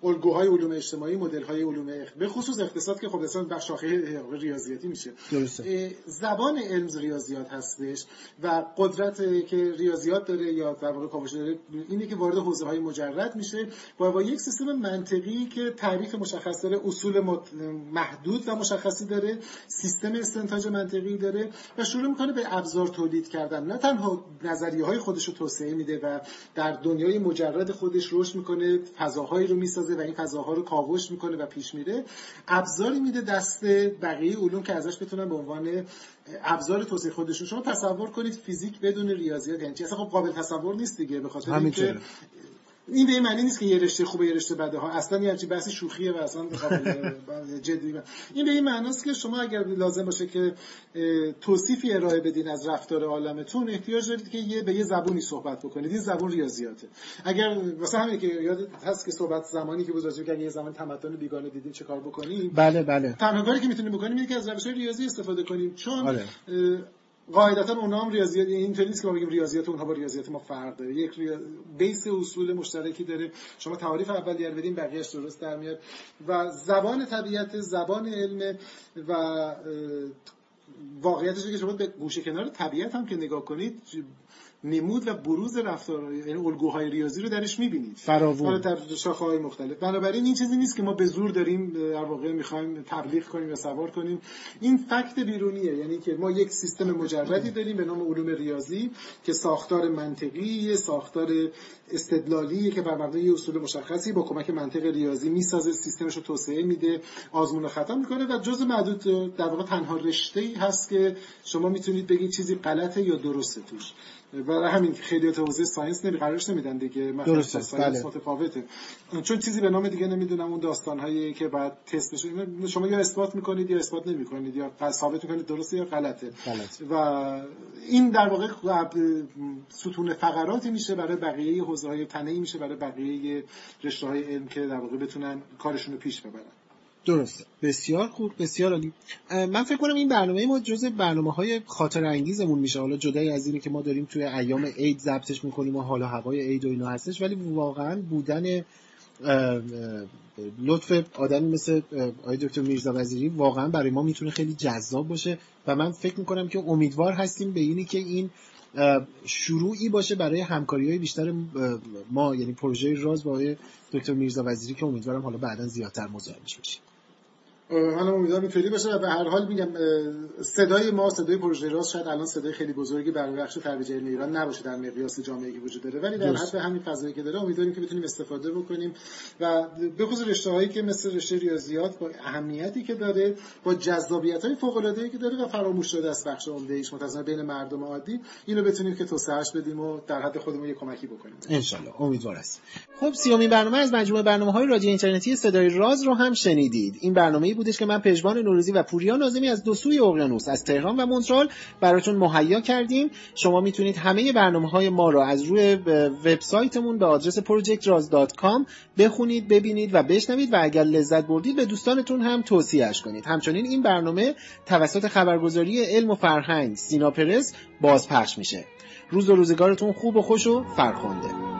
الگوهای علوم اجتماعی مدل های علوم به خصوص اقتصاد که خب اصلا شاخه ریاضیاتی میشه. درسته. زبان علم ریاضیات هستش و قدرت که ریاضیات داره یا در واقع کاوش داره اینه که وارد حوزه های مجرد میشه و با یک سیستم منطقی که تعریف مشخص داره اصول محدود و مشخصی داره سیستم استنتاج منطقی داره و شروع می‌کنه به ابزار تولید کردن. نه تنها نظریه های خودش رو توسعه میده و در دنیای مجرد خودش رشد می‌کنه فضاهایی رو می‌سازه و این فضاها رو کاوش می‌کنه و پیش میره. ابزاری میده دست بقیه علوم که ازش بتونن به عنوان ابزار توسعه خودشون. شما تصور کنید فیزیک بدون ریاضیات یعنی اصلا خب قابل تصور نیست دیگه به خاطر اینکه این به این معنی نیست که یه رشته خوبه یه رشته بده. ها اصلا یه بحث شوخیه و اصلا (laughs) جدی این به این معنی است که شما اگر لازم باشه که توصیفی ارائه بدین از رفتار عالمتون احتیاج دارید که یه به یه زبونی صحبت بکنید. این زبون ریاضیاته. اگر مثلا همین که یاد هست که صحبت زمانی که بود که یه زمان تمدن بیگانه دیدین چه کار بکنیم؟ بله بله. تنها کاری که می‌تونیم بکنیم اینه که از روش ریاضی استفاده کنیم. چون آره. قاعدتا اونا هم ریاضیات اینطوری نیست که ما بگیم ریاضیات اونها با ریاضیات ما فرق داره. یک ریا... بیس اصول مشترکی داره. شما تعریف اولیه بدین بقیه‌اش درست در میاد. و زبان طبیعت زبان علم و واقعیتش که شما به گوشه کنار طبیعت هم که نگاه کنید نمود و بروز رفتار یعنی الگوهای ریاضی رو درش می‌بینید. فراوون. در شاخه های مختلف. بنابراین این چیزی نیست که ما به زور داریم در واقع می‌خوایم تبلیغ کنیم و سوار کنیم. این فکت بیرونیه. یعنی که ما یک سیستم مجردی داریم به نام علوم ریاضی که ساختار منطقی ساختار استدلالی که بر مبنای اصول مشخصی با کمک منطق ریاضی می‌سازه سیستمش رو توسعه میده آزمون رو ختم می‌کنه و جز معدود در واقع تنها رشته ای هست که شما می‌تونید بگید چیزی غلطه یا درسته توش. برای همین خیلی حوزه science نمی قرارش نمیدن دیگه. مثلا science بله. متفاوته. چون چیزی به نام دیگه نمی‌دونم اون داستان هایی که بعد تست بشه شما یا اثبات می‌کنید یا اثبات نمی‌کنید یا ثابت می‌کنید درسته یا غلطه. غلط. و این در واقع ستون فقراتی میشه برای بقیه حوزه های تنه‌ای میشه برای بقیه رشته های علم که در واقع بتونن کارشون رو پیش ببرن. درسته. بسیار خوب بسیار عالی. من فکر کنم این برنامه ما جز برنامه های خاطر انگیزمون میشه. حالا جدای از اینی که ما داریم توی ایام عید ضبطش می‌کنیم و حالا هوای عید و اینا هستش ولی واقعا بودن لطف آدمی مثل آقای دکتر میرزا وزیری واقعا برای ما می‌تونه خیلی جذاب باشه و من فکر می‌کنم که امیدوار هستیم به اینی که این شروعی باشه برای همکاری های بیشتر ما یعنی پروژه راز با دکتر میرزا وزیری که امیدوارم حالا بعدا زیادتر مزاحمش بشیم. حالا امیدوارم اینطوری باشه و به هر حال میگم صدای ما صدای پروژه راست شاید الان صدای خیلی بزرگی برای بخش ترویج علم ایران نباشه در مقیاس جامعه که وجود داره. ولی در حد همین فضایی که داره امیدواریم که بتونیم استفاده بکنیم و به خصوص رشته هایی که مثل رشته ریاضیات با اهمیتی که داره با جذابیت های فوق العاده ای که داره و فراموش شده از بخش عمده ایش متأسفانه بین مردم عادی اینو بتونیم که توسعهش بدیم و در حد خودمون یه کمکی بکنیم. ان امیدوار است خب سیومین برنامه از مجموعه برنامه‌های رادیو اینترنتی صدای راز رو هم شنیدید. این برنامه بودش که من پژمان نوروزی و پوریا نازمی از دو سوی اقیانوس از تهران و مونترال براتون مهیا کردیم. شما می‌تونید همه برنامه های ما رو از روی وبسایتمون به آدرس projectraz.com بخونید ببینید و بشنوید و اگر لذت بردید به دوستانتون هم توصیهش کنید. همچنین این برنامه توسط خبرگزاری علم و فرهنگ سینا پرس بازپخش میشه. روز و روزگارتون خوب و خوش و فرخنده.